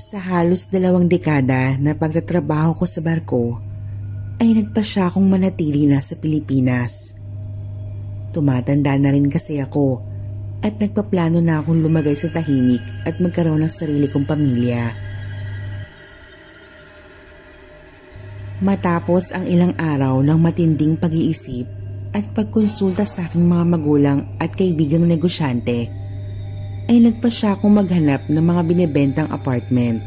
Sa halos dalawang dekada na pagtatrabaho ko sa barko, ay nagpasya akong manatili na sa Pilipinas. Tumatanda na rin kasi ako at nagpaplano na akong lumagay sa tahimik at magkaroon ng sarili kong pamilya. Matapos ang ilang araw ng matinding pag-iisip at pagkonsulta sa aking mga magulang at kaibigang negosyante, ay nagpa siya akong maghanap ng mga binebentang apartment.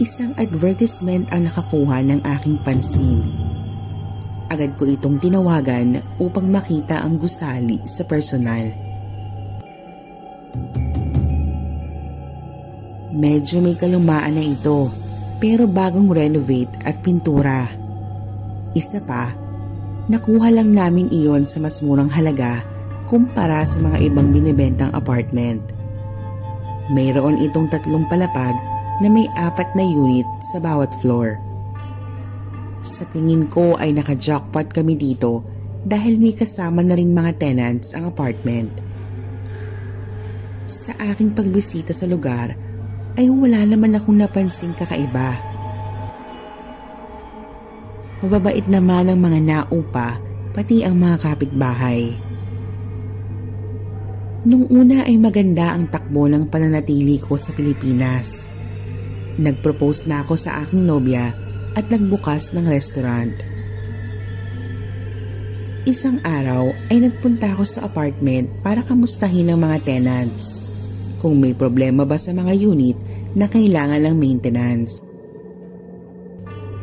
Isang advertisement ang nakakuha ng aking pansin. Agad ko itong tinawagan upang makita ang gusali sa personal. Medyo may kalumaan na ito pero bagong renovate at pintura. Isa pa, nakuha lang namin iyon sa mas murang halaga kumpara sa mga ibang binibentang apartment. Mayroon itong tatlong palapag na may apat na unit sa bawat floor. Sa tingin ko ay naka-jackpot kami dito dahil may kasama na rin mga tenants ang apartment. Sa aking pagbisita sa lugar, ay wala naman akong napansing kakaiba. Mababait naman ang mga naupa pati ang mga kapitbahay. Nung una ay maganda ang takbo ng pananatili ko sa Pilipinas. Nagpropose na ako sa aking nobya at nagbukas ng restaurant. Isang araw ay nagpunta ako sa apartment para kamustahin ang mga tenants kung may problema ba sa mga unit na kailangan ng maintenance.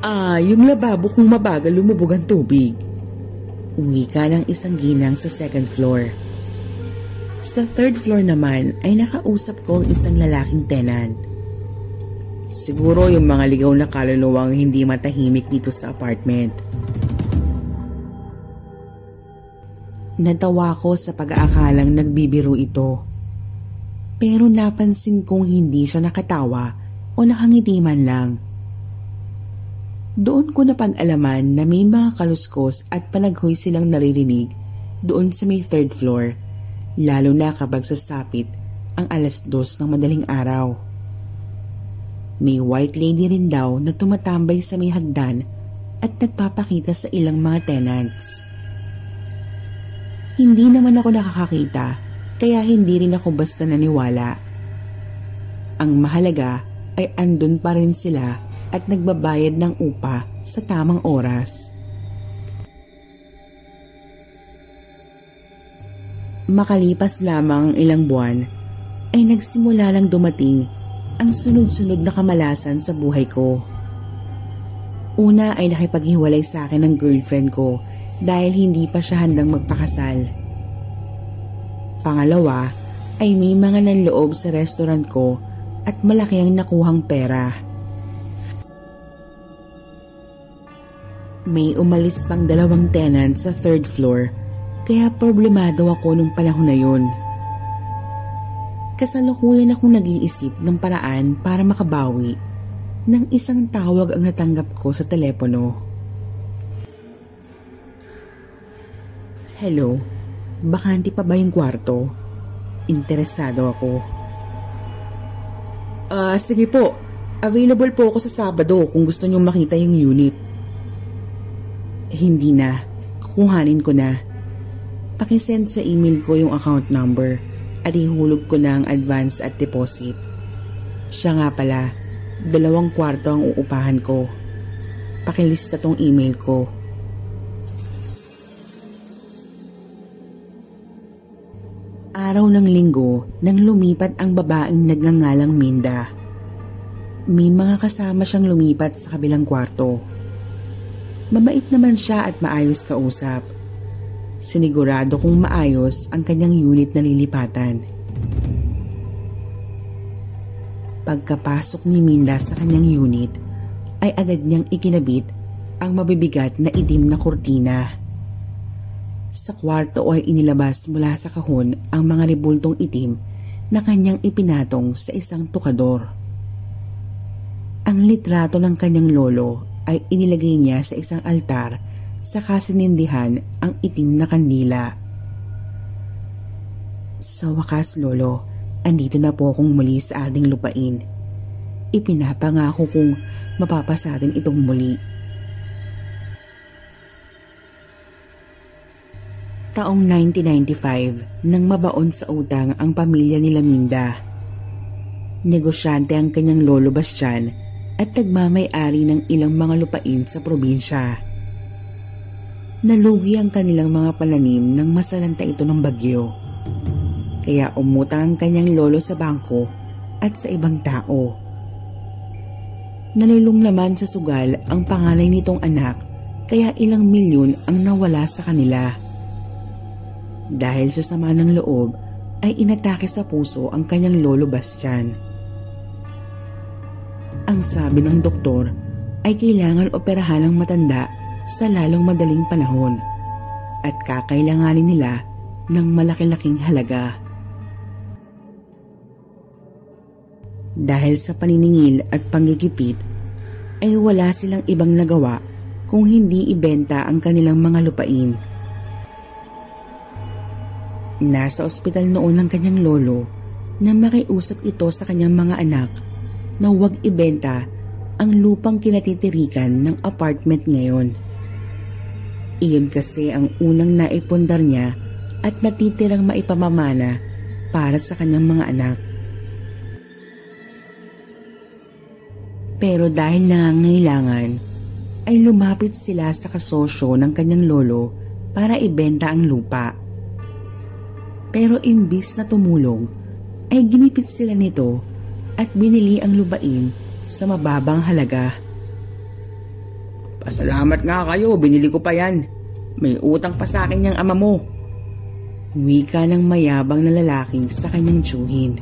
Ah, yung lababo kung mabagal lumubog ang tubig. Uwi ka ng isang ginang sa second floor. Sa third floor naman ay nakausap ko ang isang lalaking tenant. Siguro yung mga ligaw na kaluluwang hindi matahimik dito sa apartment. Natawa ko sa pag-aakalang nagbibiro ito pero napansin kong hindi siya nakatawa o nakangiti man lang. Doon ko napag-alaman na may mga kaluskos at panaghoy silang naririnig doon sa may third floor, lalo na kapag sasapit ang alas dos ng madaling araw. May white lady rin daw na tumatambay sa may hagdan at nagpapakita sa ilang mga tenants. Hindi naman ako nakakakita kaya hindi rin ako basta naniwala. Ang mahalaga ay andun pa rin sila at nagbabayad ng upa sa tamang oras. Makalipas lamang ilang buwan ay nagsimula lang dumating ang sunod-sunod na kamalasan sa buhay ko. Una ay nakipaghiwalay sa akin ng girlfriend ko dahil hindi pa siya handang magpakasal. Pangalawa ay may mga nanloob sa restaurant ko at malaki ang nakuhang pera. May umalis pang dalawang tenant sa third floor kaya problemado ako nung panahon na yun. Kasalukuyan akong nag-iisip ng paraan para makabawi nang isang tawag ang natanggap ko sa telepono. Hello? Bakante pa ba yung kwarto? Interesado ako. Ah, uh, sige po. Available po ako sa Sabado kung gusto nyo makita yung unit. Hindi na. Kukuhanin ko na. Pakisend sa email ko yung account number at ihulog ko na ang advance at deposit. Siya nga pala, dalawang kwarto ang uupahan ko. Pakilista tong email ko. araw ng linggo nang lumipat ang babaeng nagngangalang Minda. May mga kasama siyang lumipat sa kabilang kwarto. Mabait naman siya at maayos kausap. Sinigurado kong maayos ang kanyang unit na lilipatan. Pagkapasok ni Minda sa kanyang unit, ay agad niyang ikinabit ang mabibigat na idim na kurtina. Sa kwarto ay inilabas mula sa kahon ang mga ribultong itim na kanyang ipinatong sa isang tukador. Ang litrato ng kanyang lolo ay inilagay niya sa isang altar sa kasinindihan ang itim na kandila. Sa wakas lolo andito na po akong muli sa ating lupain. Ipinapangako kong mapapasatin itong muli. Taong 1995 nang mabaon sa utang ang pamilya ni Laminda. Negosyante ang kanyang lolo Bastian at nagmamay-ari ng ilang mga lupain sa probinsya. Nalugi ang kanilang mga pananim nang masalanta ito ng bagyo. Kaya umutang ang kanyang lolo sa bangko at sa ibang tao. Nalulong naman sa sugal ang pangalay nitong anak kaya ilang milyon ang nawala sa kanila. Dahil sa sama ng loob, ay inatake sa puso ang kanyang lolo Bastian. Ang sabi ng doktor ay kailangan operahan ang matanda sa lalong madaling panahon at kakailanganin nila ng malaki-laking halaga. Dahil sa paniningil at panggigipit ay wala silang ibang nagawa kung hindi ibenta ang kanilang mga lupain Nasa ospital noon ang kanyang lolo na makiusap ito sa kanyang mga anak na huwag ibenta ang lupang kinatitirikan ng apartment ngayon. Iyon kasi ang unang naipundar niya at natitirang maipamamana para sa kanyang mga anak. Pero dahil nangangailangan, ay lumapit sila sa kasosyo ng kanyang lolo para ibenta ang lupa. Pero imbis na tumulong, ay ginipit sila nito at binili ang lubain sa mababang halaga. Pasalamat nga kayo, binili ko pa yan. May utang pa sa akin yung ama mo. Wika ng mayabang na lalaki sa kanyang tsuhin.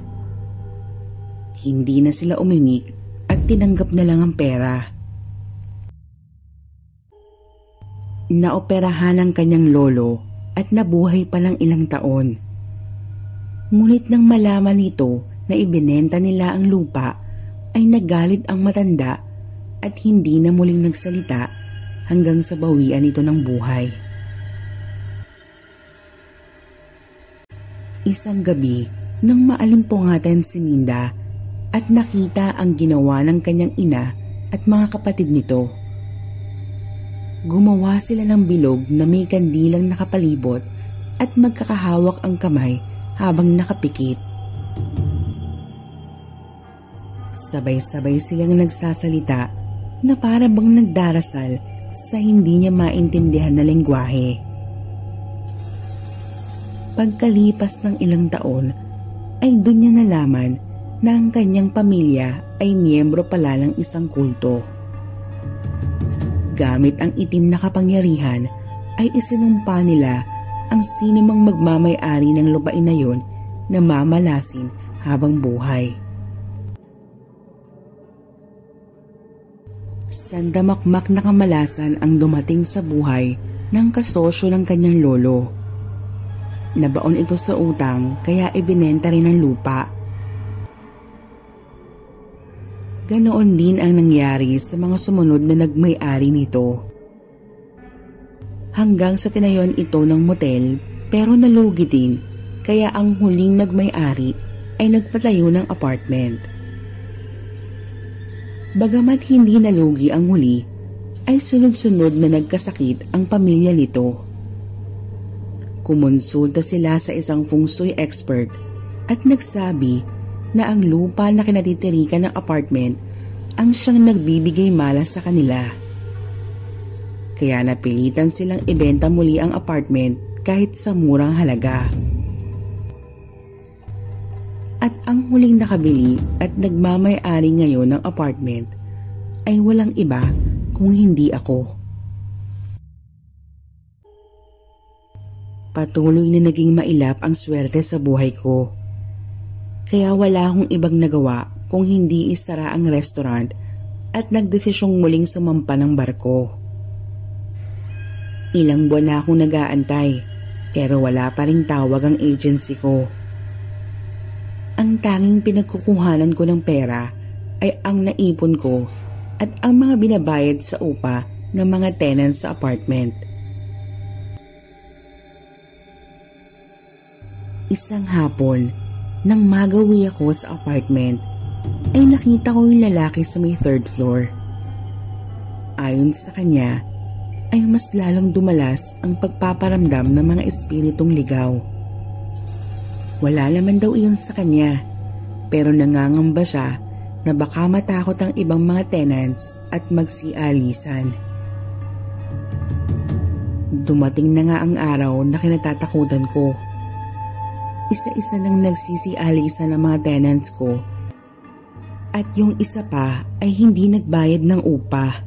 Hindi na sila umimik at tinanggap na lang ang pera. Naoperahan ang kanyang lolo at nabuhay pa ng ilang taon. Ngunit nang malaman nito na ibinenta nila ang lupa, ay nagalit ang matanda at hindi na muling nagsalita hanggang sa bawian ito ng buhay. Isang gabi, nang maalimpungatan si Minda at nakita ang ginawa ng kanyang ina at mga kapatid nito. Gumawa sila ng bilog na may kandilang nakapalibot at magkakahawak ang kamay habang nakapikit. Sabay-sabay silang nagsasalita na para bang nagdarasal sa hindi niya maintindihan na lengguwahe. Pagkalipas ng ilang taon, ay doon niya nalaman na ang kanyang pamilya ay miyembro pala ng isang kulto. Gamit ang itim na kapangyarihan ay isinumpa nila ang sinumang magmamay-ari ng lupain na yon na mamalasin habang buhay. Sandamakmak na kamalasan ang dumating sa buhay ng kasosyo ng kanyang lolo. Nabaon ito sa utang kaya ibinenta rin ang lupa. Ganoon din ang nangyari sa mga sumunod na nagmay-ari nito hanggang sa tinayon ito ng motel pero nalugi din kaya ang huling nagmay-ari ay nagpatayo ng apartment. Bagamat hindi nalugi ang huli, ay sunod-sunod na nagkasakit ang pamilya nito. Kumonsulta sila sa isang feng shui expert at nagsabi na ang lupa na kinatitirikan ng apartment ang siyang nagbibigay malas sa kanila kaya napilitan silang ibenta muli ang apartment kahit sa murang halaga. At ang huling nakabili at nagmamay-ari ngayon ng apartment ay walang iba kung hindi ako. Patuloy na naging mailap ang swerte sa buhay ko. Kaya wala akong ibang nagawa kung hindi isara ang restaurant at nagdesisyong muling sumampa ng barko. Ilang buwan na akong nag-aantay pero wala pa rin tawag ang agency ko. Ang tanging pinagkukuhanan ko ng pera ay ang naipon ko at ang mga binabayad sa upa ng mga tenants sa apartment. Isang hapon, Nang magawi ako sa apartment, ay nakita ko yung lalaki sa may third floor. Ayon sa kanya, ay mas lalong dumalas ang pagpaparamdam ng mga espiritong ligaw. Wala naman daw iyon sa kanya, pero nangangamba siya na baka matakot ang ibang mga tenants at magsialisan. Dumating na nga ang araw na kinatatakutan ko. Isa-isa nang nagsisialisan ng mga tenants ko at yung isa pa ay hindi nagbayad ng upa.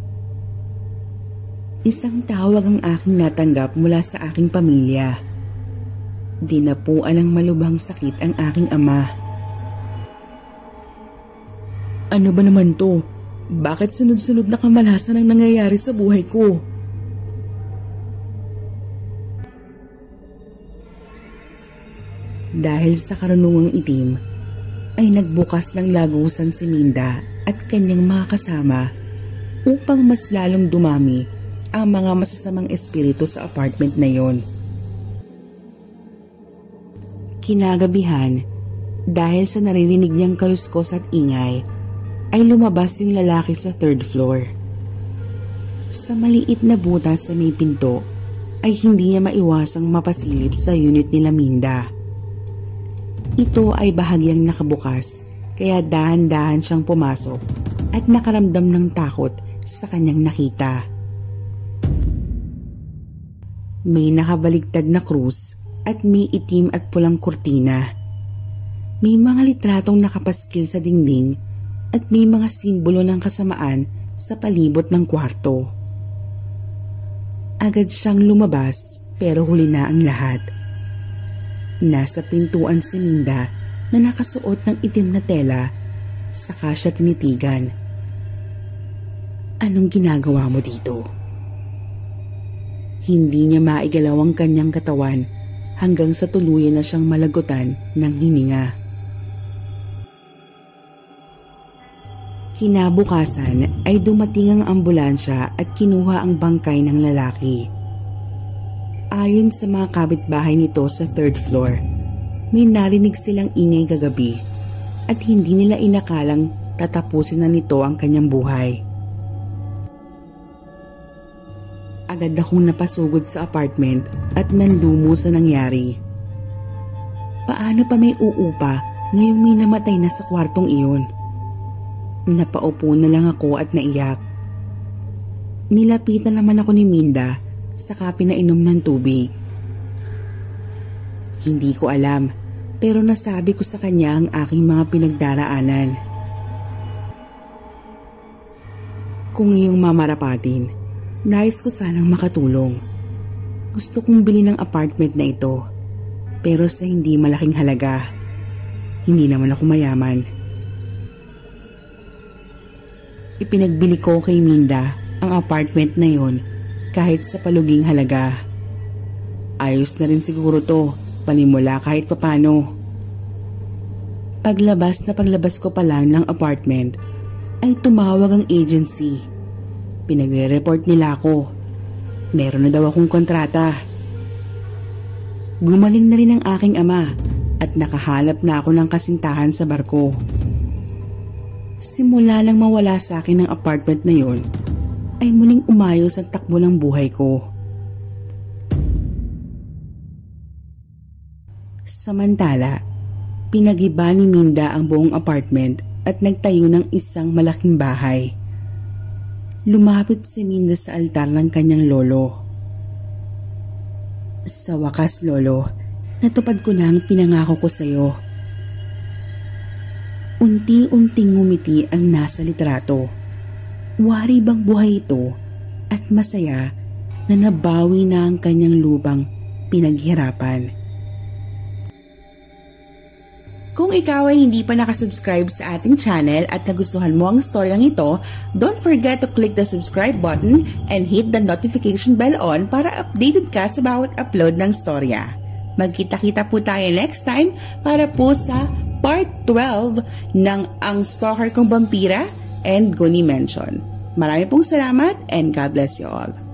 Isang tawag ang aking natanggap mula sa aking pamilya. Dinapuan ng malubhang sakit ang aking ama. Ano ba naman to? Bakit sunod-sunod na kamalasan ang nangyayari sa buhay ko? Dahil sa karunungang itim, ay nagbukas ng lagusan si Minda at kanyang mga kasama upang mas lalong dumami ang mga masasamang espiritu sa apartment na yon. Kinagabihan, dahil sa naririnig niyang kaluskos at ingay, ay lumabas yung lalaki sa third floor. Sa maliit na butas sa may pinto ay hindi niya maiwasang mapasilip sa unit ni Laminda. Ito ay bahagyang nakabukas kaya dahan-dahan siyang pumasok at nakaramdam ng takot sa kanyang nakita. May nakabaligtad na krus at may itim at pulang kurtina. May mga litratong nakapaskil sa dingding at may mga simbolo ng kasamaan sa palibot ng kwarto. Agad siyang lumabas pero huli na ang lahat. Nasa pintuan si Minda na nakasuot ng itim na tela saka siya tinitigan. Anong ginagawa mo dito? Hindi niya maigalaw ang kanyang katawan hanggang sa tuluyan na siyang malagutan ng hininga. Kinabukasan ay dumating ang ambulansya at kinuha ang bangkay ng lalaki. Ayon sa mga kabitbahay nito sa third floor, may narinig silang ingay kagabi at hindi nila inakalang tatapusin na nito ang kanyang buhay. Agad akong napasugod sa apartment at nanlumo sa nangyari. Paano pa may uupa ngayong may namatay na sa kwartong iyon? Napaupo na lang ako at naiyak. Nilapitan naman ako ni Minda saka pinainom ng tubig. Hindi ko alam pero nasabi ko sa kanya ang aking mga pinagdaraanan. Kung iyong mamarapatin, nais ko sanang makatulong. Gusto kong bili ng apartment na ito pero sa hindi malaking halaga. Hindi naman ako mayaman. Ipinagbili ko kay Minda ang apartment na yon kahit sa paluging halaga. Ayos na rin siguro to, panimula kahit papano. Paglabas na paglabas ko pa lang ng apartment, ay tumawag ang agency. Pinagre-report nila ako. Meron na daw akong kontrata. Gumaling na rin ang aking ama at nakahalap na ako ng kasintahan sa barko. Simula lang mawala sa akin ng apartment na yon, ay muling umayos ang takbo ng buhay ko. Samantala, pinagiba ni Minda ang buong apartment at nagtayo ng isang malaking bahay. Lumapit si Minda sa altar ng kanyang lolo. Sa wakas, lolo, natupad ko na ang pinangako ko sa iyo Unti-unting ngumiti ang nasa litrato. Wari bang buhay ito at masaya na nabawi na ang kanyang lubang pinaghirapan. Kung ikaw ay hindi pa nakasubscribe sa ating channel at nagustuhan mo ang story ng ito, don't forget to click the subscribe button and hit the notification bell on para updated ka sa bawat upload ng storya. Magkita-kita po tayo next time para po sa part 12 ng Ang Stalker Kong Vampira and Guni Mention. Marami pong salamat and God bless you all.